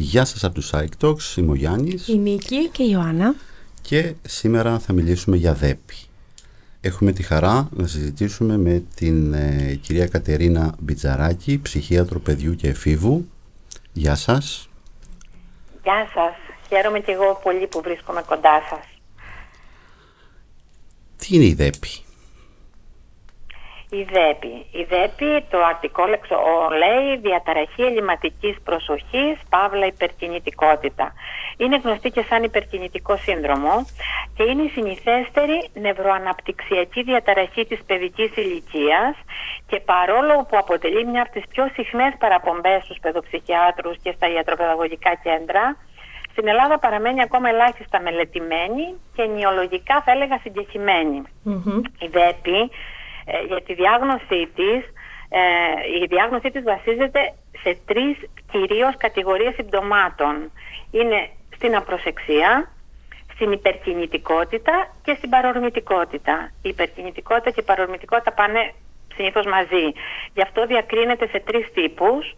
Γεια σας από τους Talks, είμαι ο Γιάννης. Η Νίκη και η Ιωάννα. Και σήμερα θα μιλήσουμε για ΔΕΠΗ. Έχουμε τη χαρά να συζητήσουμε με την ε, κυρία Κατερίνα Μπιτζαράκη, ψυχίατρο παιδιού και εφήβου. Γεια σας. Γεια σας. Χαίρομαι και εγώ πολύ που βρίσκομαι κοντά σας. Τι είναι η ΔΕΠΗ; Η ΔΕΠΗ. Η ΔΕΠΗ, το αρτικόλεξο λέει διαταραχή ελληματικής προσοχής, παύλα υπερκινητικότητα. Είναι γνωστή και σαν υπερκινητικό σύνδρομο και είναι η συνηθέστερη νευροαναπτυξιακή διαταραχή της παιδικής ηλικίας και παρόλο που αποτελεί μια από τις πιο συχνές παραπομπές στους παιδοψυχιάτρους και στα ιατροπαιδαγωγικά κέντρα, στην Ελλάδα παραμένει ακόμα ελάχιστα μελετημένη και νιολογικά θα έλεγα Η ΔΕΠΗ ε, για τη διάγνωσή της, ε, η διάγνωσή της βασίζεται σε τρεις κυρίως κατηγορίες συμπτωμάτων. Είναι στην απροσεξία, στην υπερκινητικότητα και στην παρορμητικότητα. Η υπερκινητικότητα και η παρορμητικότητα πάνε συνήθως μαζί. Γι' αυτό διακρίνεται σε τρεις τύπους.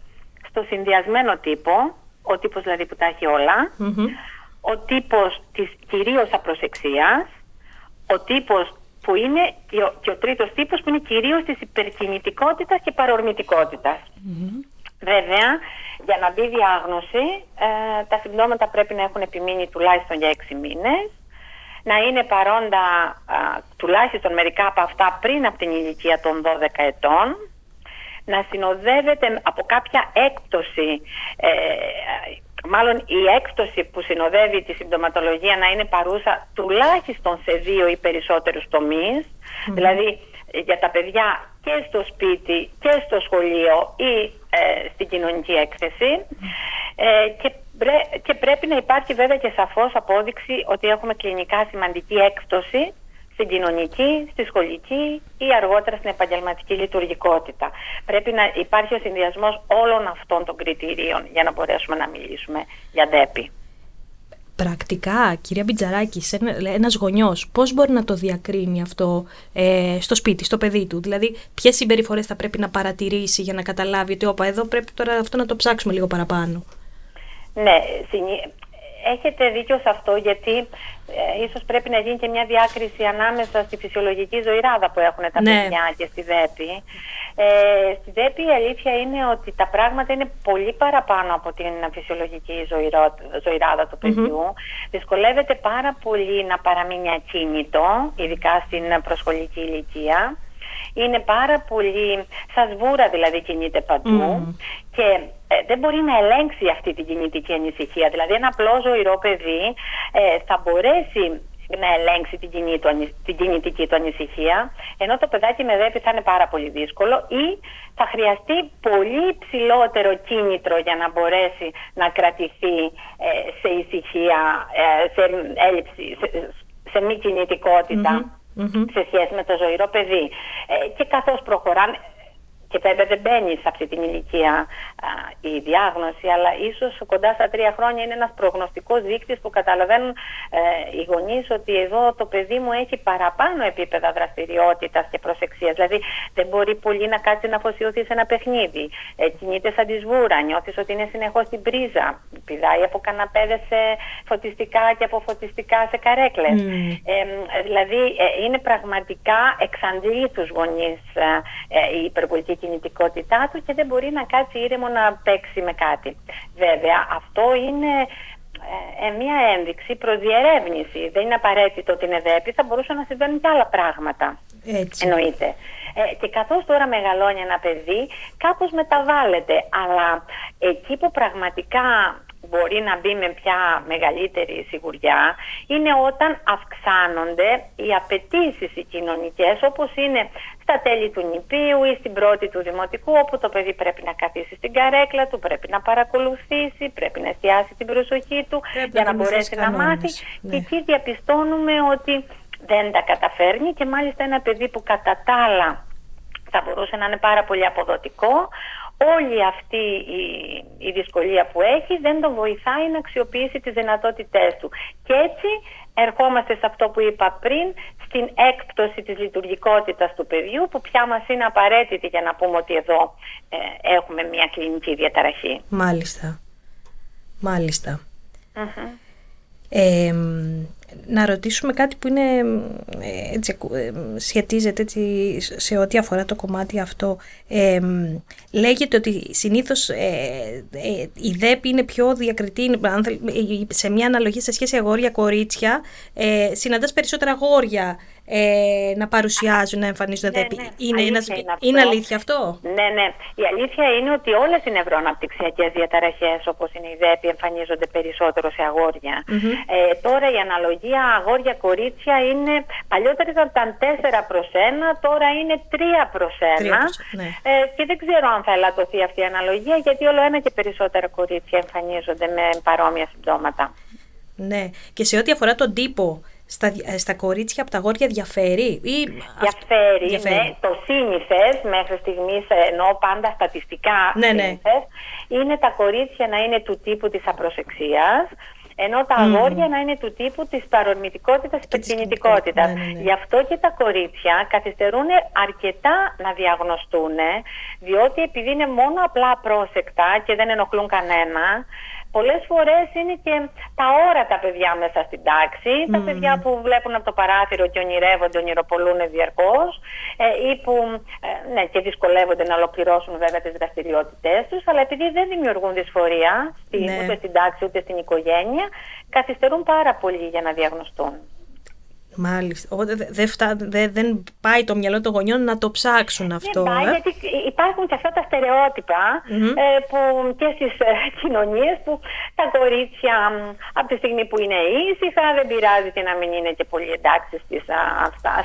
Στο συνδυασμένο τύπο, ο τύπος δηλαδή που τα έχει ο τύπος της κυρίως απροσεξίας, ο τύπος που είναι και ο, και ο τρίτος τύπος που είναι κυρίως της υπερκινητικότητας και παρορμητικότητας. Βέβαια, για να μπει διάγνωση, ε, τα συμπτώματα πρέπει να έχουν επιμείνει τουλάχιστον για 6 μήνες, να είναι παρόντα τουλάχιστον μερικά από αυτά πριν από την ηλικία των 12 ετών, να συνοδεύεται από κάποια έκπτωση ε, μάλλον η έκπτωση που συνοδεύει τη συμπτωματολογία να είναι παρούσα τουλάχιστον σε δύο ή περισσότερους δηλαδή για τα παιδιά και στο σπίτι και στο σχολείο ή ε, στην κοινωνική έκθεση. Ε, και, και πρέπει να υπάρχει βέβαια και σαφώς απόδειξη ότι έχουμε κλινικά σημαντική έκπτωση στην κοινωνική, στη σχολική ή αργότερα στην επαγγελματική λειτουργικότητα. Πρέπει να υπάρχει ο συνδυασμός όλων αυτών των κριτηρίων για να μπορέσουμε να μιλήσουμε για ΔΕΠΗ. Πρακτικά, κυρία Μπιτζαράκη, ένα γονιός, πώς μπορεί να το διακρίνει αυτό ε, στο σπίτι, στο παιδί του; Δηλαδή, ποιες συμπεριφορές θα πρέπει να παρατηρήσει για να καταλάβει ότι, όπα, εδώ πρέπει τώρα αυτό να το ψάξουμε λίγο παραπάνω; Ναι, έχετε δίκιο σε αυτό γιατί ε, ίσως πρέπει να γίνει και μια διάκριση ανάμεσα στη φυσιολογική ζωηράδα που έχουν τα ναι. παιδιά και στη ΔΕΠΗ. Ε, στη ΔΕΠΗ η αλήθεια είναι ότι τα πράγματα είναι πολύ παραπάνω από την φυσιολογική ζωηράδα του παιδιού. Δυσκολεύεται πάρα πολύ να παραμείνει ακίνητο, ειδικά στην προσχολική ηλικία είναι πάρα πολύ, σαν σβούρα δηλαδή κινείται παντού και ε, δεν μπορεί να ελέγξει αυτή την κινητική ανησυχία. Δηλαδή ένα απλό ζωηρό παιδί ε, θα μπορέσει να ελέγξει την, την κινητική του ανησυχία, ενώ το παιδάκι με δέπη θα είναι πάρα πολύ δύσκολο ή θα χρειαστεί πολύ υψηλότερο κίνητρο για να μπορέσει να κρατηθεί ε, σε ησυχία, σε έλλειψη, σε, μη κινητικοτητα σε σχέση με το ζωηρό παιδί. Ε, και καθώς προχωράμε, και βέβαια δεν μπαίνει σε αυτή την ηλικία η διάγνωση, αλλά ίσως κοντά στα τρία χρόνια είναι ένας προγνωστικός δείκτης που καταλαβαίνουν ε, οι γονείς ότι εδώ το παιδί μου έχει παραπάνω επίπεδα δραστηριότητας και προσεξίας. Δηλαδή δεν μπορεί πολύ να κάτσει να αφοσιωθεί σε ένα παιχνίδι. Ε, κινείται σαν της σβούρα, νιώθεις ότι είναι συνεχώς στην πρίζα. Πηδάει από καναπέδες σε φωτιστικά και από φωτιστικά σε καρέκλες. Ε, δηλαδή ε, είναι πραγματικά εξαντλεί του γονεί ε, η υπερβολική κινητικότητά του και δεν μπορεί να κάτσει ήρεμο να παίξει με κάτι. Βέβαια, αυτό είναι ε, ε μια ένδειξη προς διερεύνηση. Δεν είναι απαραίτητο ότι είναι δέπη, θα μπορούσαν να συμβαίνουν και άλλα πράγματα. Έτσι. Εννοείται. Ε, και καθώς τώρα μεγαλώνει ένα παιδί, κάπως μεταβάλλεται. Αλλά εκεί που πραγματικά μπορεί να μπει με πια μεγαλύτερη σιγουριά είναι όταν αυξάνονται οι απαιτήσεις οι κοινωνικές όπως είναι στα τέλη του νηπίου ή στην πρώτη του δημοτικού όπου το παιδί πρέπει να καθίσει στην καρέκλα του, πρέπει να παρακολουθήσει, πρέπει να εστιάσει την προσοχή του για να, μπορέσει να μάθει ναι. και εκεί διαπιστώνουμε ότι δεν τα καταφέρνει και μάλιστα ένα παιδί που κατά τα άλλα θα μπορούσε να είναι πάρα πολύ αποδοτικό όλη αυτή η, η δυσκολία που έχει δεν τον βοηθάει να αξιοποιήσει τις δυνατότητές του. Και έτσι ερχόμαστε σε αυτό που είπα πριν, στην έκπτωση της λειτουργικότητας του παιδιού που πια μας είναι απαραίτητη για να πούμε ότι εδώ ε, έχουμε μια κλινική διαταραχή. Μάλιστα. Μάλιστα. Να ρωτήσουμε κάτι που είναι ε, έτσι, ε, σχετίζεται έτσι, σε ό,τι αφορά το κομμάτι αυτό. λέγεται ότι συνήθως ε, η ΔΕΠ είναι πιο διακριτή, σε μια αναλογία σε σχέση αγόρια-κορίτσια, συναντάς περισσότερα αγόρια ε, να παρουσιάζουν, να εμφανίζονται ναι, ναι. Είναι, αλήθεια είναι, είναι, αλήθεια αυτό; Ναι, ναι. Η αλήθεια είναι ότι όλες οι νευροαναπτυξιακέ διαταραχές, όπως είναι η ΔΕΠΗ, εμφανίζονται περισσότερο σε αγορια Ε, τώρα η αναλογία αγόρια-κορίτσια είναι. Παλιότερα ήταν 4 προς 1, τώρα είναι 3 προς 1. Ναι. Ε, και δεν ξέρω αν θα ελαττωθεί αυτή η αναλογία, γιατί όλο ένα και περισσότερα κορίτσια εμφανίζονται με παρόμοια συμπτώματα. Ναι. Και σε ό,τι αφορά τον τύπο στα, ε, στα κορίτσια από τα γόρια διαφέρει ή... Διαφέρει, διαφέρει; ναι. Το σύνηθες μέχρι στιγμής, ενώ πάντα στατιστικά ναι, ναι. είναι τα κορίτσια να είναι του τύπου της απροσεξίας, ενώ τα αγόρια να είναι του τύπου της παρορμητικότητας και της κινητικότητας. Ναι, ναι, ναι. Γι' αυτό και τα κορίτσια καθυστερούν αρκετά να διαγνωστούν, διότι επειδή είναι μόνο απλά πρόσεκτα και δεν ενοχλούν κανένα, πολλές φορές είναι και τα όρατα παιδιά μέσα στην τάξη, τα παιδιά που βλέπουν από το παράθυρο και ονειρεύονται, ονειροπολούν διαρκώς ε, ή που ε, ναι, και δυσκολεύονται να ολοκληρώσουν βέβαια τις δραστηριότητές τους, αλλά επειδή δεν δημιουργούν δυσφορία ναι. ούτε στην τάξη ούτε στην οικογένεια, καθυστερούν πάρα πολύ για να διαγνωστούν. Μάλιστα. Δεν δε, δεν πάει το μυαλό των γονιών να το ψάξουν αυτό. Δεν πάει, ε; γιατί υπάρχουν και αυτά τα στερεοτυπα ε, που και στις ε, κοινωνίες που τα κορίτσια από τη στιγμή που είναι ήσυχα δεν πειράζει και να μην είναι και πολύ εντάξει στις,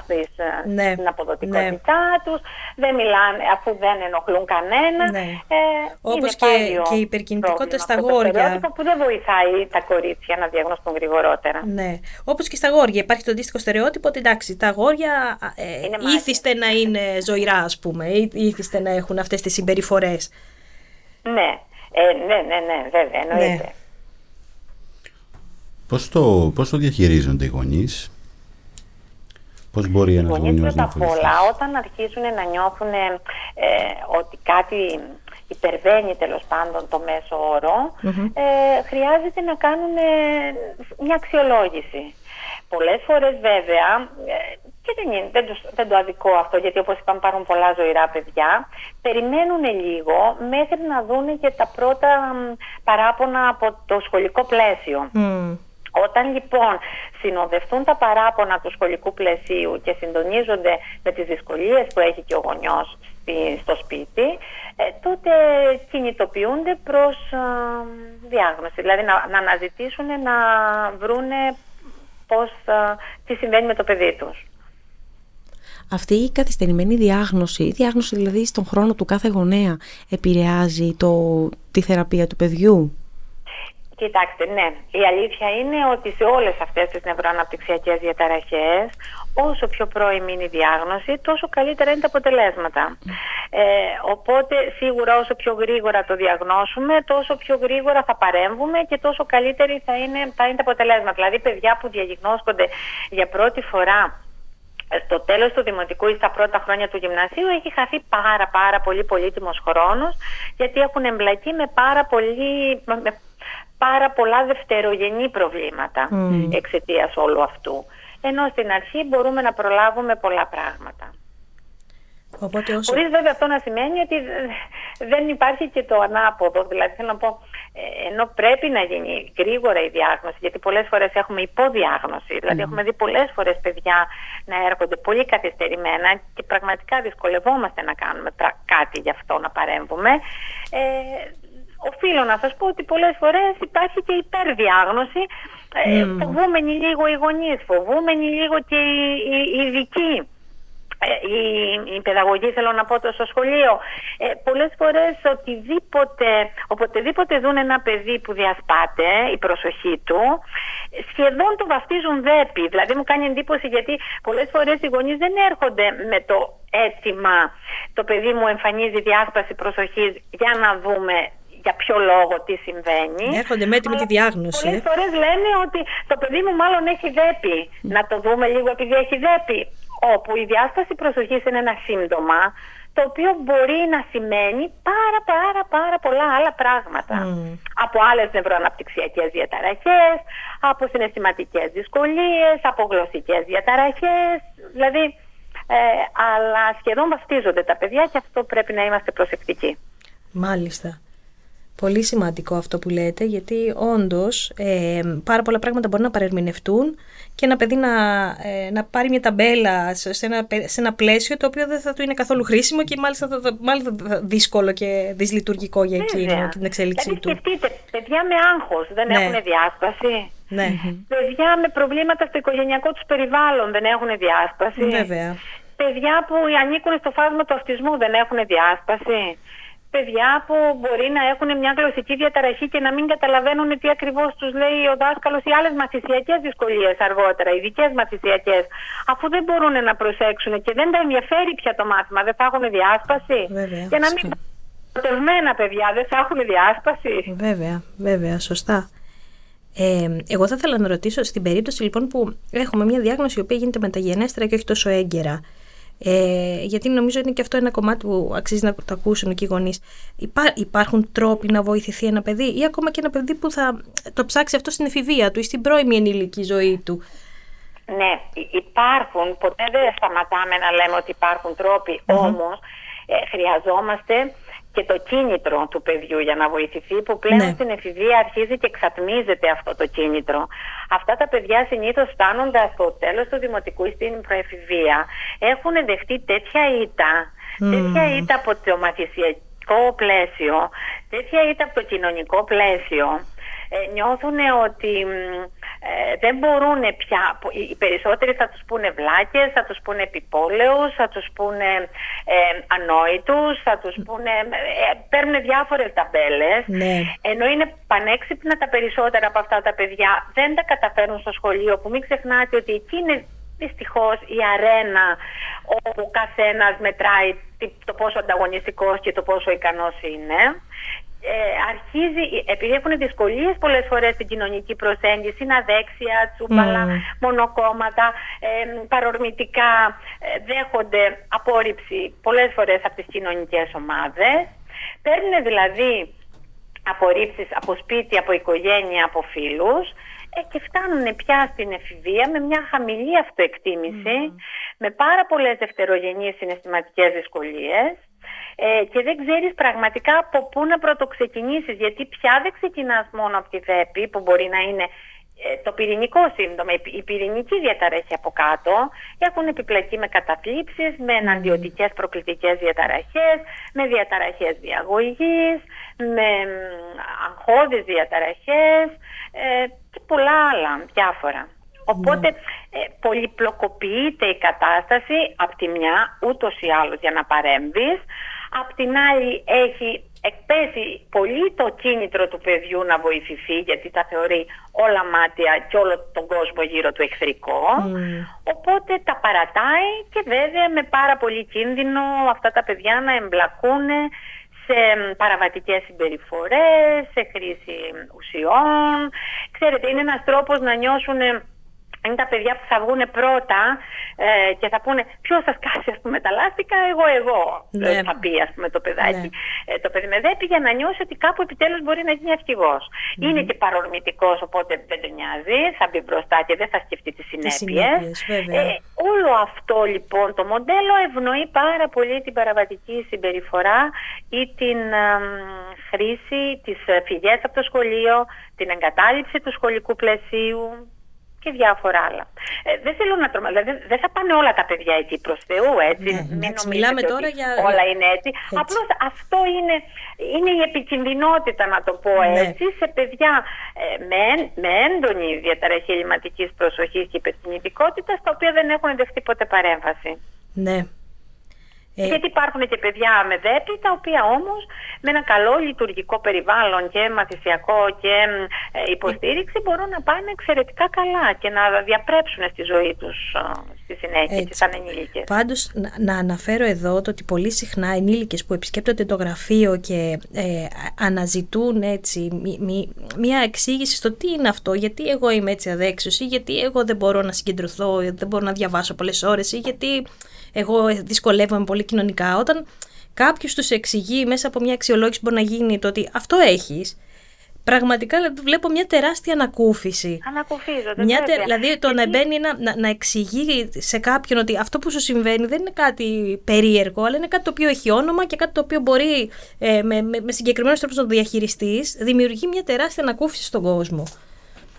στις, ναι. στην αποδοτικότητά ναι. τους, δεν μιλάνε αφού δεν ενοχλούν κανένα. Ναι. Ε, Όπως και, και η υπερκινητικότητα στα γόρια. που δεν βοηθάει τα κορίτσια να διαγνωστούν γρηγορότερα. Ναι. Όπως και στα γόρια υπάρχει το αντίστοιχο στερεότυπο ότι εντάξει, τα αγόρια ε, ήθιστε να είναι ζωηρά, ας πούμε, ή ήθιστε να έχουν αυτές τις συμπεριφορές. Ναι. Ε, ναι, ναι, ναι, βέβαια, εννοείται. Ναι. Πώς το, πώς το διαχειρίζονται οι γονείς, πώς μπορεί ένας γονιός να απ' όλα, όταν αρχίζουν να νιώθουν ε, ότι κάτι υπερβαίνει τέλος πάντων το μέσο ε, χρειάζεται να κάνουν μια αξιολόγηση. Πολλές φορές βέβαια, ε, και δεν, είναι, δεν, το, δεν το αδικό αυτό, γιατί όπως είπαμε υπάρχουν πολλά ζωηρά παιδιά, περιμένουν λίγο μέχρι να δουν και τα πρώτα παράπονα από το σχολικό πλαίσιο. Όταν λοιπόν συνοδευτούν τα παράπονα του σχολικού πλαισίου και συντονίζονται με τις δυσκολίες που έχει και ο γονιός στο σπίτι, ε, τότε κινητοποιούνται προς διάγνωση. Δηλαδή να, να αναζητήσουν να βρούνε πώς, τι συμβαίνει με το παιδί τους. Αυτή η καθυστερημένη διάγνωση, η διάγνωση δηλαδή στον χρόνο του κάθε γονέα, επηρεάζει το, τη θεραπεία του παιδιού; Κοιτάξτε, ναι. Η αλήθεια είναι ότι σε όλες αυτές τις νευροαναπτυξιακές διαταραχές, όσο πιο πρώιμη είναι η διάγνωση, τόσο καλύτερα είναι τα αποτελέσματα. Ε, οπότε, σίγουρα όσο πιο γρήγορα το διαγνώσουμε, τόσο πιο γρήγορα θα παρέμβουμε και τόσο καλύτερη θα είναι, θα είναι τα αποτελέσματα. Δηλαδή, παιδιά που διαγνώσκονται για πρώτη φορά στο τέλος του δημοτικού ή στα πρώτα χρόνια του γυμνασίου έχει χαθεί πάρα πάρα πολύ πολύτιμος χρόνος γιατί έχουν εμπλακεί με πάρα πολύ, πάρα πολλά δευτερογενή προβλήματα mm. εξαιτίας όλου αυτού. Ενώ στην αρχή μπορούμε να προλάβουμε πολλά πράγματα. Οπότε όσο... Χωρίς βέβαια αυτό να σημαίνει ότι δεν υπάρχει και το ανάποδο. Δηλαδή θέλω να πω, ε, ενώ πρέπει να γίνει γρήγορα η διάγνωση, γιατί πολλές φορές έχουμε υποδιάγνωση, δηλαδή έχουμε δει πολλές φορές παιδιά να έρχονται πολύ καθυστερημένα και πραγματικά δυσκολευόμαστε να κάνουμε κάτι γι' αυτό, να παρέμβουμε. Ε, οφείλω να σας πω ότι πολλές φορές υπάρχει και υπερδιάγνωση, ε, mm. φοβούμενοι λίγο οι γονείς, φοβούμενοι λίγο και οι, οι ειδικοί. Ε, η, η παιδαγωγή θέλω να πω το στο σχολείο ε, πολλές φορές οτιδήποτε οποτεδήποτε δουν ένα παιδί που διασπάται η προσοχή του σχεδόν το βαφτίζουν δέπη δηλαδή μου κάνει εντύπωση γιατί πολλές φορές οι γονείς δεν έρχονται με το αίτημα το παιδί μου εμφανίζει διάσπαση προσοχής για να δούμε για ποιο λόγο τι συμβαίνει. Έρχονται με έτοιμη τη διάγνωση. Πολλές φορές λένε ότι το παιδί μου μάλλον έχει δέπη. Να το δούμε λίγο επειδή έχει δέπη. Όπου η διάσταση προσοχής είναι ένα σύμπτωμα το οποίο μπορεί να σημαίνει πάρα πάρα πάρα πολλά άλλα πράγματα. Από άλλες νευροαναπτυξιακές διαταραχές, από συναισθηματικές δυσκολίες, από γλωσσικές διαταραχές, δηλαδή, ε, αλλά σχεδόν βαφτίζονται τα παιδιά και αυτό πρέπει να είμαστε προσεκτικοί. Μάλιστα. Πολύ σημαντικό αυτό που λέτε, γιατί όντως ε, πάρα πολλά πράγματα μπορεί να παρερμηνευτούν και ένα παιδί να, ε, να πάρει μια ταμπέλα σε ένα, σε ένα πλαίσιο το οποίο δεν θα του είναι καθόλου χρήσιμο και μάλιστα, θα, μάλιστα δύσκολο και δυσλειτουργικό για εκείνο και την εξέλιξή δηλαδή, του. Σκεφτείτε, παιδιά με άγχος δεν ναι. έχουν διάσπαση. Ναι. Παιδιά με προβλήματα στο οικογενειακό τους περιβάλλον δεν έχουν διάσπαση. Βέβαια. Παιδιά που ανήκουν στο φάσμα του αυτισμού δεν έχουν διάσπαση παιδιά που μπορεί να έχουν μια γλωσσική διαταραχή και να μην καταλαβαίνουν τι ακριβώς τους λέει ο δάσκαλος ή άλλες μαθησιακές δυσκολίες αργότερα, ειδικές μαθησιακές, αφού δεν μπορούν να προσέξουν και δεν τα ενδιαφέρει πια το μάθημα, δεν θα έχουν διάσπαση. Βέβαια, και να μην. Προτευμένα παιδιά δεν θα έχουν διάσπαση. Βέβαια, βέβαια, σωστά. Ε, εγώ θα ήθελα να ρωτήσω στην περίπτωση λοιπόν που έχουμε μια διάγνωση η οποία γίνεται μεταγενέστερα και όχι τόσο έγκαιρα. Ε, γιατί νομίζω είναι και αυτό ένα κομμάτι που αξίζει να το ακούσουν και οι γονείς. υπάρχουν τρόποι να βοηθηθεί ένα παιδί ή ακόμα και ένα παιδί που θα το ψάξει αυτό στην εφηβεία του ή στην πρώιμη ενήλικη ζωή του. Ναι, υπάρχουν. Ποτέ δεν σταματάμε να λέμε ότι υπάρχουν τρόποι. Όμως ε, χρειαζόμαστε και το κίνητρο του παιδιού για να βοηθηθεί που πλέον ναι. στην εφηβεία αρχίζει και εξατμίζεται αυτό το κίνητρο. Αυτά τα παιδιά συνήθως φτάνοντας στο τέλος του δημοτικού ή στην προεφηβεία έχουν δεχτεί τέτοια ήττα, τέτοια ήττα από το μαθησιακό πλαίσιο, τέτοια ήττα από το κοινωνικό πλαίσιο ε, νιώθουν ότι ε, δεν μπορούν πια, οι περισσότεροι θα τους πούνε βλάκες, θα τους πούνε επιπόλαιους, θα τους πούνε ε, ανόητους, θα τους πούνε, ε, παίρνουν διάφορες ταμπέλες, ναι. ενώ είναι πανέξυπνα τα περισσότερα από αυτά τα παιδιά, δεν τα καταφέρουν στο σχολείο, που μην ξεχνάτε ότι εκεί είναι δυστυχώς η αρένα όπου καθένας μετράει το πόσο ανταγωνιστικός και το πόσο ικανός είναι ε, αρχίζει, επειδή έχουν δυσκολίες πολλές φορές στην κοινωνική προσέγγιση, είναι αδέξια, τσούπαλα, mm. μονοκόμματα, ε, παρορμητικά, ε, δέχονται απόρριψη πολλές φορές από τις κοινωνικές ομάδες. Παίρνουν δηλαδή απορρίψεις από σπίτι, από οικογένεια, από φίλους ε, και φτάνουν πια στην εφηβεία με μια χαμηλή αυτοεκτίμηση, με πάρα πολλές δευτερογενείς συναισθηματικές δυσκολίες ε, και δεν ξέρεις πραγματικά από πού να πρωτοξεκινήσεις γιατί πια δεν ξεκινάς μόνο από τη ΔΕΠΗ που μπορεί να είναι ε, το πυρηνικό σύμπτωμα, η πυρηνική διαταραχή από κάτω έχουν επιπλακεί με καταθλίψεις, με εναντιωτικές προκλητικές διαταραχές, με διαταραχές διαγωγής, με αγχώδεις διαταραχές ε, και πολλά άλλα διάφορα. Οπότε ε, πολυπλοκοποιείται η κατάσταση από τη μια ούτως ή άλλως για να παρέμβεις Απ' την άλλη έχει εκπέσει πολύ το κίνητρο του παιδιού να βοηθηθεί γιατί τα θεωρεί όλα μάτια και όλο τον κόσμο γύρω του εχθρικό. Οπότε τα παρατάει και βέβαια με πάρα πολύ κίνδυνο αυτά τα παιδιά να εμπλακούν σε παραβατικές συμπεριφορές, σε χρήση ουσιών. Ξέρετε, είναι ένας τρόπος να νιώσουν είναι τα παιδιά που θα βγουν πρώτα ε, και θα πούνε ποιος σας κάσει ας πούμε τα λάστικα, εγώ εγώ ναι. θα πει ας πούμε το παιδάκι. Ναι. Ε, το παιδί με δέπει για να νιώσει ότι κάπου επιτέλους μπορεί να γίνει αρχηγός. Mm. Είναι και παρορμητικός οπότε δεν τον νοιάζει, θα μπει μπροστά και δεν θα σκεφτεί τις συνέπειες. Ε, όλο αυτό λοιπόν το μοντέλο ευνοεί πάρα πολύ την παραβατική συμπεριφορά ή την χρήση, τις φυγές από το σχολείο, την εγκατάλειψη του σχολικού πλαισίου και διάφορα άλλα. Ε, δεν θέλω να τρομάζω, δηλαδή δεν θα πάνε όλα τα παιδιά εκεί προς Θεού, έτσι. Ναι, Μην μιλάμε τώρα για... όλα είναι έτσι. έτσι. Απλώς αυτό είναι, είναι η επικινδυνότητα, να το πω ναι. έτσι, σε παιδιά ε, με, με έντονη διαταραχή ελληματικής προσοχής και υπερκινητικότητας, τα οποία δεν έχουν δεχτεί ποτέ παρέμβαση. Ναι. Ε... Γιατί υπάρχουν και παιδιά με δέπη, τα οποία όμως με ένα καλό λειτουργικό περιβάλλον και μαθησιακό και ε, υποστήριξη μπορούν να πάνε εξαιρετικά καλά και να διαπρέψουν στη ζωή τους ε, στη συνέχεια Έτσι. και σαν ενήλικες. Πάντως να, να αναφέρω εδώ το ότι πολύ συχνά ενήλικες που επισκέπτονται το γραφείο και ε, αναζητούν έτσι μία εξήγηση στο τι είναι αυτό, γιατί εγώ είμαι έτσι αδέξιος ή γιατί εγώ δεν μπορώ να συγκεντρωθώ, δεν μπορώ να διαβάσω πολλές ώρες ή γιατί εγώ δυσκολεύομαι πολύ υπερκοινωνικά, όταν κάποιος τους εξηγεί μέσα από μια αξιολόγηση που μπορεί να γίνει το ότι αυτό έχεις, πραγματικά βλέπω μια τεράστια ανακούφιση. Ανακουφίζονται. Μια βέβαια. Δηλαδή το να μπαίνει να, να, να εξηγεί σε κάποιον ότι αυτό που σου συμβαίνει δεν είναι κάτι περίεργο, αλλά είναι κάτι το οποίο έχει όνομα και κάτι το οποίο μπορεί ε, με, με, με συγκεκριμένους τρόπους να το διαχειριστείς, δημιουργεί μια τεράστια ανακούφιση στον κόσμο.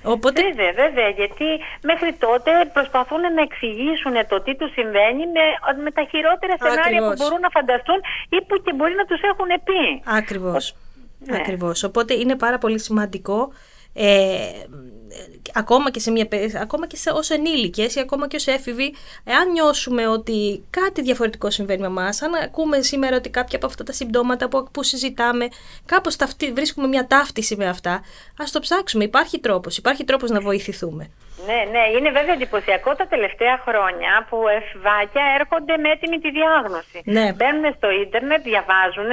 Οπότε... Βέβαια, βέβαια, γιατί μέχρι τότε προσπαθούν να εξηγήσουν το τι τους συμβαίνει με, με τα χειρότερα σενάρια Ακριβώς. που μπορούν να φανταστούν ή που και μπορεί να τους έχουν πει. Ακριβώς. Ναι. Ακριβώς. Οπότε είναι πάρα πολύ σημαντικό ε, ακόμα και, σε μια, ακόμα και σε, ως ενήλικες ή ακόμα και ως έφηβοι, εάν νιώσουμε ότι κάτι διαφορετικό συμβαίνει με εμάς, αν ακούμε σήμερα ότι κάποια από αυτά τα συμπτώματα που, που συζητάμε, κάπως ταυτί, βρίσκουμε μια ταύτιση με αυτά, ας το ψάξουμε. Υπάρχει τρόπος, υπάρχει τρόπος να βοηθηθούμε. Ναι, ναι, είναι βέβαια εντυπωσιακό τα τελευταία χρόνια που εφηβάκια έρχονται με έτοιμη τη διάγνωση. Ναι. Μπαίνουν στο ίντερνετ, διαβάζουν,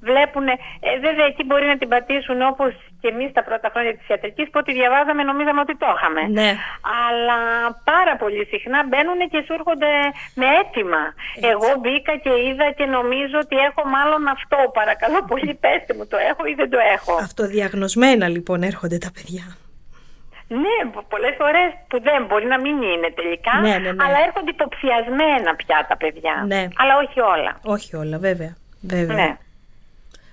βλέπουν. Ε, βέβαια εκεί μπορεί να την πατήσουν όπως και εμείς τα πρώτα χρόνια της ιατρικής που ό,τι διαβάζαμε νομίζαμε ότι το είχαμε. Ναι. Αλλά πάρα πολύ συχνά μπαίνουν και σου έρχονται με έτοιμα. Εγώ μπήκα και είδα και νομίζω ότι έχω μάλλον αυτό. Παρακαλώ πολύ, πέστε μου, το έχω ή δεν το έχω. Αυτοδιαγνωσμένα λοιπόν έρχονται τα παιδιά. Ναι, πολλές φορές που δεν μπορεί να μην είναι τελικά, ναι, ναι, ναι. αλλά έρχονται υποψιασμένα πια τα παιδιά. Ναι. Αλλά όχι όλα. Όχι όλα, βέβαια. βέβαια. Ναι.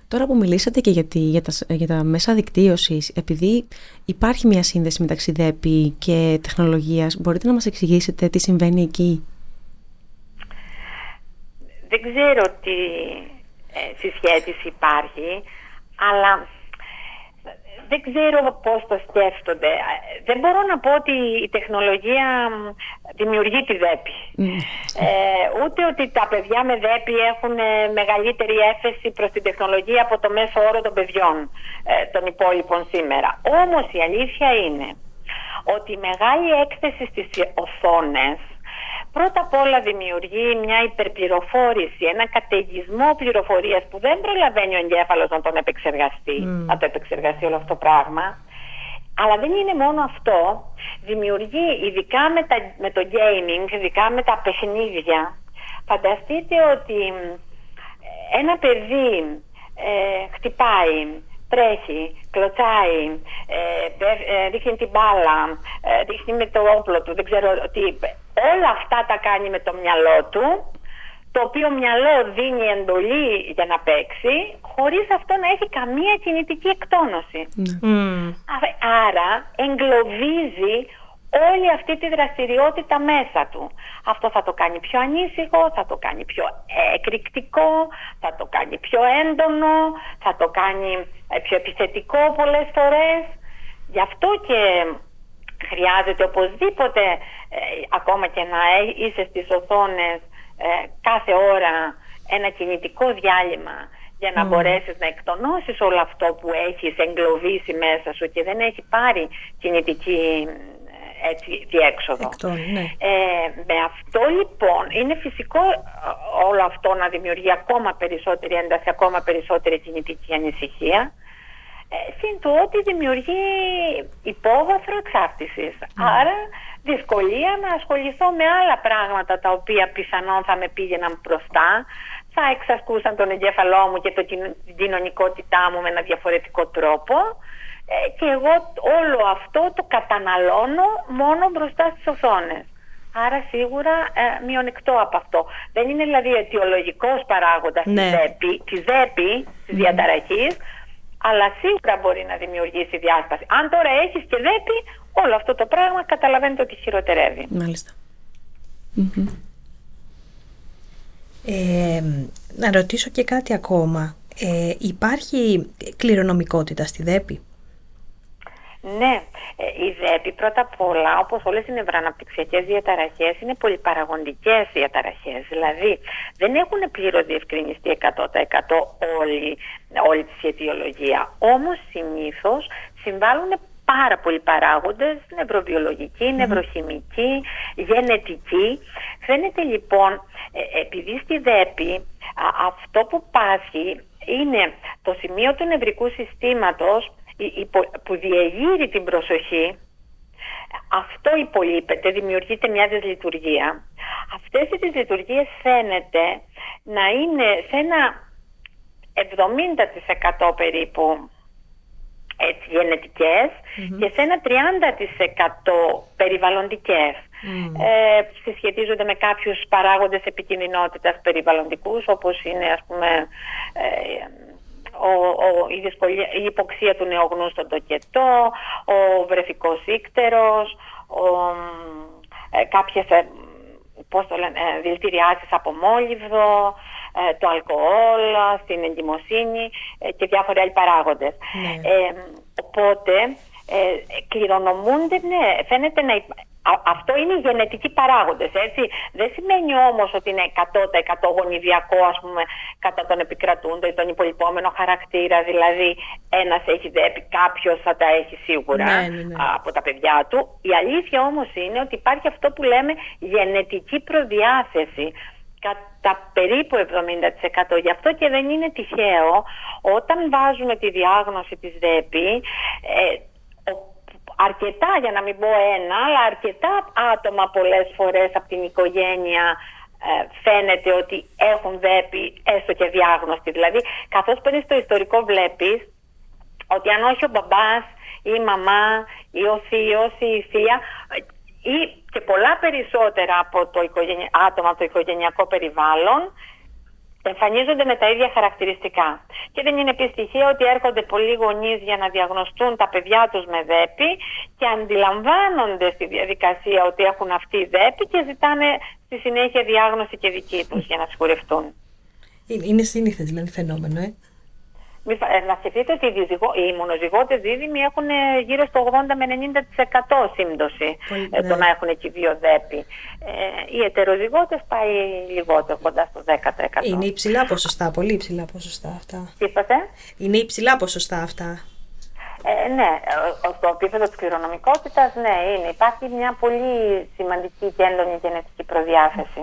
Τώρα που μιλήσατε και για, τη, για, τα, για τα μέσα δικτύωσης, επειδή υπάρχει μια σύνδεση μεταξύ ΔΕΠΗ και τεχνολογίας, μπορείτε να μας εξηγήσετε τι συμβαίνει εκεί; Δεν ξέρω τι ε, συσχέτιση υπάρχει, αλλά δεν ξέρω πώς το σκέφτονται. Δεν μπορώ να πω ότι η τεχνολογία δημιουργεί τη ΔΕΠΗ. Ε, ούτε ότι τα παιδιά με ΔΕΠΗ έχουν ε, μεγαλύτερη έφεση προς την τεχνολογία από το μέσο όρο των παιδιών ε, των υπόλοιπων σήμερα. Όμως η αλήθεια είναι ότι η μεγάλη έκθεση στις οθόνες πρώτα απ' όλα δημιουργεί μια υπερπληροφόρηση, ένα καταιγισμό πληροφορίας που δεν προλαβαίνει ο εγκέφαλος να τον επεξεργαστεί, mm. να το επεξεργαστεί όλο αυτό το πράγμα. Αλλά δεν είναι μόνο αυτό. Δημιουργεί, ειδικά με, τα, με το gaming, ειδικά με τα παιχνίδια, φανταστείτε ότι ένα παιδί ε, χτυπάει, τρέχει, κλωτσάει, ε, ε, ρίχνει την μπάλα, ε, ρίχνει με το όπλο του, δεν ξέρω τι, όλα αυτά τα κάνει με το μυαλό του, το οποίο μυαλό δίνει εντολή για να παίξει, χωρίς αυτό να έχει καμία κινητική εκτόνωση. Mm. Άρα εγκλωβίζει όλη αυτή τη δραστηριότητα μέσα του. Αυτό θα το κάνει πιο ανήσυχο, θα το κάνει πιο εκρηκτικό, θα το κάνει πιο έντονο, θα το κάνει ε, πιο επιθετικό πολλές φορές. Γι' αυτό και χρειάζεται οπωσδήποτε ε, ακόμα και να είσαι στις οθόνες ε, κάθε ώρα ένα κινητικό διάλειμμα για να mm. μπορέσεις να εκτονώσεις όλο αυτό που έχεις εγκλωβίσει μέσα σου και δεν έχει πάρει κινητική ε, έτσι, διέξοδο. ναι. ε, με αυτό λοιπόν είναι φυσικό όλο αυτό να δημιουργεί ακόμα περισσότερη ένταση, ακόμα περισσότερη κινητική ανησυχία ε, συν του ότι δημιουργεί υπόβαθρο εξάρτησης. Άρα δυσκολία να ασχοληθώ με άλλα πράγματα τα οποία πιθανόν θα με πήγαιναν μπροστά, θα εξασκούσαν τον εγκέφαλό μου και το, την κοινωνικότητά μου με ένα διαφορετικό τρόπο ε, και εγώ όλο αυτό το καταναλώνω μόνο μπροστά στις οθόνες. Άρα σίγουρα ε, μειονεκτό από αυτό. Δεν είναι δηλαδή αιτιολογικός παράγοντας ναι. της ΔΕΠΗ, της, ΔΕΠΗ, της διαταραχής, αλλά σίγουρα μπορεί να δημιουργήσει διάσταση. Αν τώρα έχεις και ΔΕΠΗ, όλο αυτό το πράγμα καταλαβαίνετε ότι χειροτερεύει. Μάλιστα. Ε, να ρωτήσω και κάτι ακόμα. Ε, υπάρχει κληρονομικότητα στη ΔΕΠΗ; Ναι, ε, η ΔΕΠΗ πρώτα απ' όλα, όπως όλες οι νευροαναπτυξιακές διαταραχές, είναι πολυπαραγοντικές διαταραχές. Δηλαδή, δεν έχουν πλήρως διευκρινιστεί 100% όλη, όλη τη αιτιολογία. Όμως, συνήθως συμβάλλουν πάρα πολλοί παράγοντες, νευροβιολογικοί, νευροχημικοί, γενετικοί. Φαίνεται λοιπόν, ε, επειδή στη ΔΕΠΗ αυτό που πάθει είναι το σημείο του νευρικού συστήματος που διεγείρει την προσοχή αυτό υπολείπεται, δημιουργείται μια δυσλειτουργία. Αυτές οι δυσλειτουργίες φαίνεται να είναι σε ένα 70% περίπου έτσι, γενετικες και σε ένα 30% περιβαλλοντικές. Mm. Ε, συσχετίζονται με κάποιους παράγοντες επικινδυνότητας περιβαλλοντικούς όπως είναι ας πούμε ε, ο, ο, η, δυσκολία, η υποξία του νεογνού στον τοκετό, ο βρεφικός ύκτερος, ο, ε, κάποιες ε, πώς το λένε, ε, δηλητηριάσεις από μόλιβδο, ε, το αλκοόλ, στην εγκυμοσύνη ε, και διάφοροι άλλοι παράγοντες. Ναι. οπότε κληρονομούνται, ναι, φαίνεται να αυτό είναι οι γενετικοί παράγοντες, έτσι. Δεν σημαίνει όμως ότι είναι 100% γονιδιακό, ας πούμε, κατά τον επικρατούντο ή τον υπολοιπόμενο χαρακτήρα. Δηλαδή, ένας έχει δέπει, κάποιος θα τα έχει σίγουρα ναι, ναι, ναι. από τα παιδιά του. Η αλήθεια όμως είναι ότι υπάρχει αυτό που λέμε γενετική προδιάθεση κατά περίπου 70%. Γι' αυτό και δεν είναι τυχαίο όταν βάζουμε τη διάγνωση της ΔΕΠΗ, ε, αρκετά, για να μην πω ένα, αλλά αρκετά άτομα πολλές φορές από την οικογένεια ε, φαίνεται ότι έχουν ΔΕΠΗ έστω και διάγνωστη. Δηλαδή, καθώς παίρνει στο ιστορικό βλέπεις ότι αν όχι ο μπαμπάς ή η μαμά ή ο θείος ή η θεία ή και πολλά περισσότερα από το άτομα από το οικογενειακό περιβάλλον εμφανίζονται με τα ίδια χαρακτηριστικά. Και δεν είναι επιστοιχεία ότι έρχονται πολλοί γονείς για να διαγνωστούν τα παιδιά τους με δέπη και αντιλαμβάνονται στη διαδικασία ότι έχουν αυτή η δέπη και ζητάνε στη συνέχεια διάγνωση και δική τους για να σιγουρευτούν. Είναι σύνηθες δηλαδή φαινόμενο, ε. Ε, να σκεφτείτε ότι οι μονοζυγότες δίδυμοι έχουν ε, γύρω στο 80 με 90% σύμπτωση ε, το ναι. να έχουν εκεί δύο δέπη. οι ετεροζυγότες πάει λιγότερο, κοντά στο 10%. Είναι υψηλά ποσοστά, πολύ υψηλά ποσοστά αυτά. Τι είπατε; Είναι υψηλά ποσοστά αυτά. Ε, ναι, στο επίπεδο της κληρονομικότητας, ναι, είναι. Υπάρχει μια πολύ σημαντική και έντονη γενετική προδιάθεση.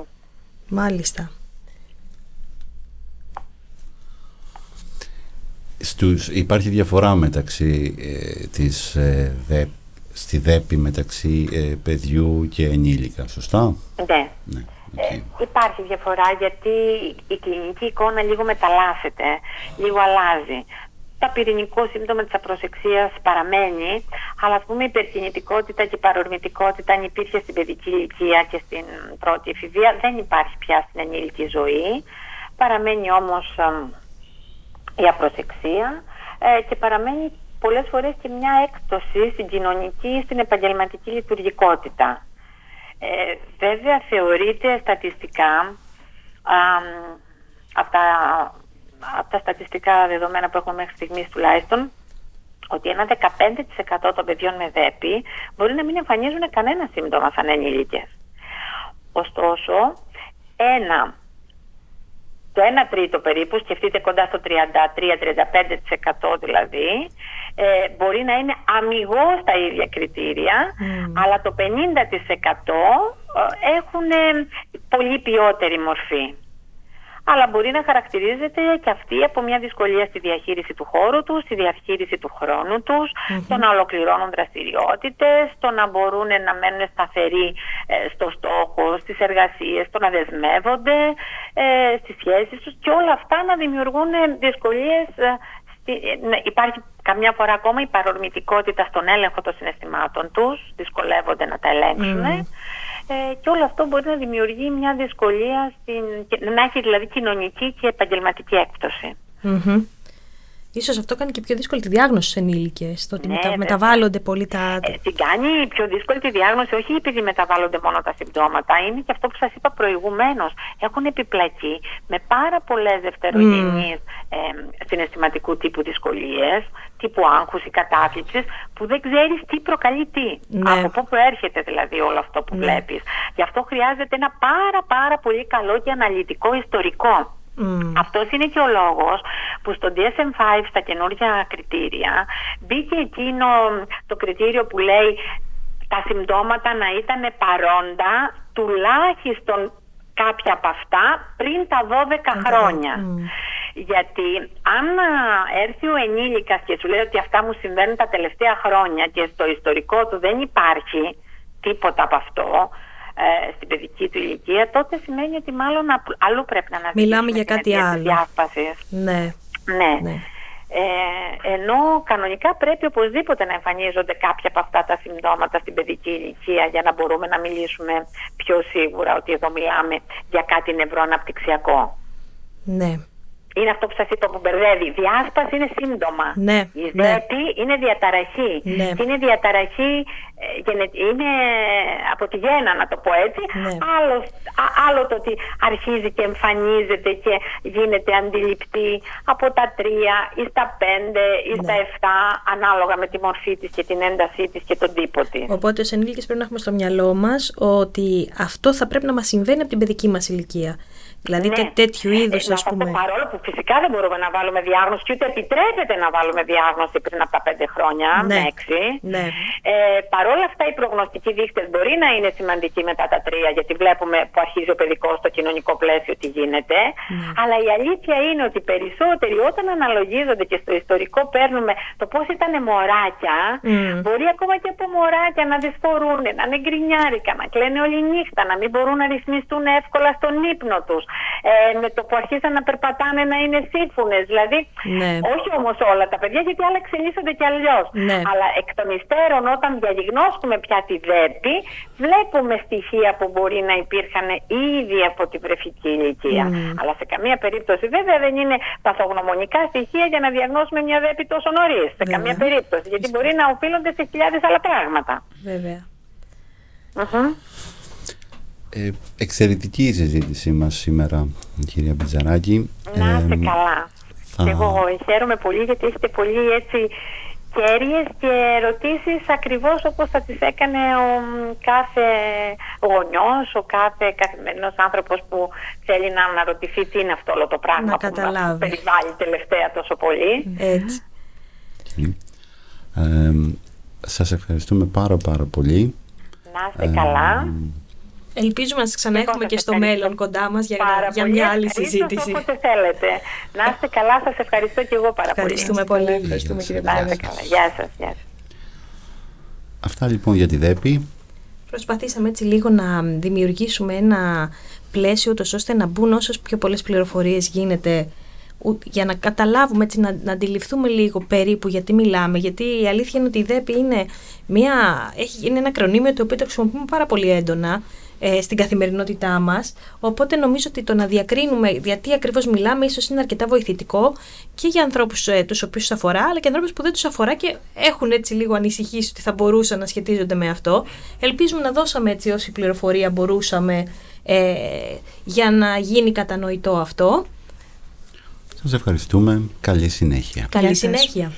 Μάλιστα. Στους, υπάρχει διαφορά μεταξύ ε, της ε, στη ΔΕΠΗ μεταξύ ε, παιδιού και ενήλικα, σωστά; Ναι. ναι ε, υπάρχει διαφορά γιατί η κλινική εικόνα λίγο μεταλλάσσεται, λίγο αλλάζει. Τα πυρηνικό σύμπτωμα της απροσεξίας παραμένει, αλλά ας πούμε η υπερκινητικότητα και η παρορμητικότητα αν υπήρχε στην παιδική ηλικία και στην πρώτη εφηβεία δεν υπάρχει πια στην ενήλικη ζωή. Παραμένει όμως η απροσεξία ε, και παραμένει πολλές φορές και μια έκπτωση στην κοινωνική ή στην επαγγελματική λειτουργικότητα. Ε, βέβαια θεωρείται στατιστικά από, τα, από τα στατιστικά δεδομένα που έχουμε μέχρι στιγμής τουλάχιστον ότι ένα 15% των παιδιών με ΔΕΠΗ μπορεί να μην εμφανίζουν κανένα σύμπτωμα σαν ενήλικες. Ωστόσο, ένα το 1 τρίτο περίπου, σκεφτείτε κοντά στο 33-35% δηλαδή, ε, μπορεί να είναι αμυγός τα ίδια κριτήρια, αλλά το 50% ε, έχουν πολύ ποιότερη μορφή αλλά μπορεί να χαρακτηρίζεται και αυτή από μια δυσκολία στη διαχείριση του χώρου τους, στη διαχείριση του χρόνου τους, mm στο να ολοκληρώνουν δραστηριότητες, στο να μπορούν να μένουν σταθεροί ε, στο στόχο, στις εργασίες, στο να δεσμεύονται ε, στις σχέσεις τους και όλα αυτά να δημιουργούν δυσκολίες ε, ναι, υπάρχει καμιά φορά ακόμα η παρορμητικότητα στον έλεγχο των συναισθημάτων τους, δυσκολεύονται να τα ελέγξουν ε, και όλο αυτό μπορεί να δημιουργεί μια δυσκολία, στην, να έχει δηλαδή κοινωνική και επαγγελματική Ίσως αυτό κάνει και πιο δύσκολη τη διάγνωση στους ενήλικες, το ότι ναι, μεταβάλλονται πολύ τα... Ε, την κάνει πιο δύσκολη τη διάγνωση, όχι επειδή μεταβάλλονται μόνο τα συμπτώματα, είναι και αυτό που σας είπα προηγουμένως. Έχουν επιπλακεί με πάρα πολλές δευτερογενείς mm. ε, συναισθηματικού τύπου δυσκολίες, τύπου άγχους ή κατάθλιψης, που δεν ξέρεις τι προκαλεί τι. Ναι. Από πού προέρχεται δηλαδή όλο αυτό που ναι. βλέπεις. Γι' αυτό χρειάζεται ένα πάρα πάρα πολύ καλό και αναλυτικό ιστορικό. Mm. Αυτός είναι και ο λόγος που στο DSM-5 στα καινούργια κριτήρια μπήκε εκείνο το κριτήριο που λέει τα συμπτώματα να ήταν παρόντα τουλάχιστον κάποια από αυτά πριν τα 12 χρόνια. Γιατί αν έρθει ο ενήλικας και σου λέει ότι αυτά μου συμβαίνουν τα τελευταία χρόνια και στο ιστορικό του δεν υπάρχει τίποτα από αυτό, ε, στην παιδική του ηλικία, τότε σημαίνει ότι μάλλον αλλού πρέπει να αναζητήσουμε Μιλάμε για κάτι άλλο. Ναι. ναι. ναι. Ε, ενώ κανονικά πρέπει οπωσδήποτε να εμφανίζονται κάποια από αυτά τα συμπτώματα στην παιδική ηλικία για να μπορούμε να μιλήσουμε πιο σίγουρα ότι εδώ μιλάμε για κάτι νευροαναπτυξιακό. Ναι είναι αυτό που σας είπα που μπερδεύει. Η διάσπαση είναι σύντομα. Ναι, η ΔΕΠΗ ναι. είναι διαταραχή. Ναι. Και είναι διαταραχή, ε, είναι από τη γέννα να το πω έτσι. Ναι. Άλλο, άλλο το ότι αρχίζει και εμφανίζεται και γίνεται αντιληπτή από τα τρία ή στα πέντε ή στα ναι. εφτά ανάλογα με τη μορφή της και την έντασή της και τον τύπο της. Οπότε ως ενήλικες πρέπει να έχουμε στο μυαλό μας ότι αυτό θα πρέπει να μας συμβαίνει από την παιδική μας ηλικία. Δηλαδή ναι. τέτοιου είδους, ε, ας πούμε. Παρόλο που φυσικά δεν μπορούμε να βάλουμε διάγνωση και ούτε επιτρέπεται να βάλουμε διάγνωση πριν από τα πέντε χρόνια, ναι. με έξι. Ναι. Ε, παρόλα αυτά, οι προγνωστικοί δείκτε μπορεί να είναι σημαντικοί μετά τα τρία, γιατί βλέπουμε που αρχίζει ο παιδικός στο κοινωνικό πλαίσιο τι γίνεται. Ναι. Αλλά η αλήθεια είναι ότι περισσότεροι όταν αναλογίζονται και στο ιστορικό παίρνουμε το πώς ήταν μωράκια, mm. μπορεί ακόμα και από μωράκια να δυσφορούν, να είναι γκρινιάρικα, να κλαίνε όλη νύχτα, να μην μπορούν να ρυθμιστούν εύκολα στον ύπνο τους ε, με το που αρχίσαν να περπατάνε να είναι σύμφωνες. Δηλαδή, ναι. όχι όμως όλα τα παιδιά, γιατί άλλα εξελίσσονται κι αλλιώς. Ναι. Αλλά εκ των υστέρων, όταν διαγνώσουμε πια τη ΔΕΠΗ, βλέπουμε στοιχεία που μπορεί να υπήρχαν ήδη από την βρεφική ηλικία. Αλλά σε καμία περίπτωση, βέβαια, δεν είναι παθογνωμονικά στοιχεία για να διαγνώσουμε μια ΔΕΠΗ τόσο νωρίς. Σε καμία περίπτωση. Γιατί μπορεί να οφείλονται σε χιλιάδες άλλα πράγματα. Βέβαια. Ε, εξαιρετική η συζήτησή μας σήμερα, κυρία Μπιτζαράκη. Να είστε καλά. Θα... Εγώ χαίρομαι πολύ γιατί έχετε πολύ έτσι κέρυες και ερωτήσεις ακριβώς όπως θα τις έκανε ο κάθε γονιός, ο κάθε καθημερινός άνθρωπος που θέλει να αναρωτηθεί τι είναι αυτό όλο το πράγμα να που καταλάβει. περιβάλλει τελευταία τόσο πολύ. Έτσι. Ε, σας ευχαριστούμε πάρα πάρα πολύ. Να είστε καλά. Ελπίζουμε να σα ξαναέχουμε και στο μέλλον κοντά μας για, για μια άλλη συζήτηση. Όποτε θέλετε. Να είστε καλά, σας ευχαριστώ και εγώ πάρα πολύ. Ευχαριστούμε πολύ. Ευχαριστούμε κύριε Να είστε καλά. Γεια σας. Γεια Αυτά λοιπόν για τη ΔΕΠΗ. Προσπαθήσαμε έτσι λίγο να δημιουργήσουμε ένα πλαίσιο ώστε να μπουν όσες πιο πολλές πληροφορίες γίνεται για να καταλάβουμε, έτσι, να, να αντιληφθούμε λίγο περίπου γιατί μιλάμε. Γιατί η αλήθεια είναι ότι η ΔΕΠΗ είναι, μια, έχει, είναι ένα κρονίμιο το οποίο το χρησιμοποιούμε πάρα πολύ έντονα ε, στην καθημερινότητά μας. Οπότε νομίζω ότι το να διακρίνουμε γιατί ακριβώς μιλάμε ίσως είναι αρκετά βοηθητικό και για ανθρώπους ε, τους οποίους αφορά, αλλά και ανθρώπους που δεν τους αφορά και έχουν έτσι λίγο ανησυχήσει ότι θα μπορούσαν να σχετίζονται με αυτό. Ελπίζουμε να δώσαμε έτσι όση πληροφορία μπορούσαμε ε, για να γίνει κατανοητό αυτό. Σας ευχαριστούμε. Καλή συνέχεια. Καλή συνέχεια.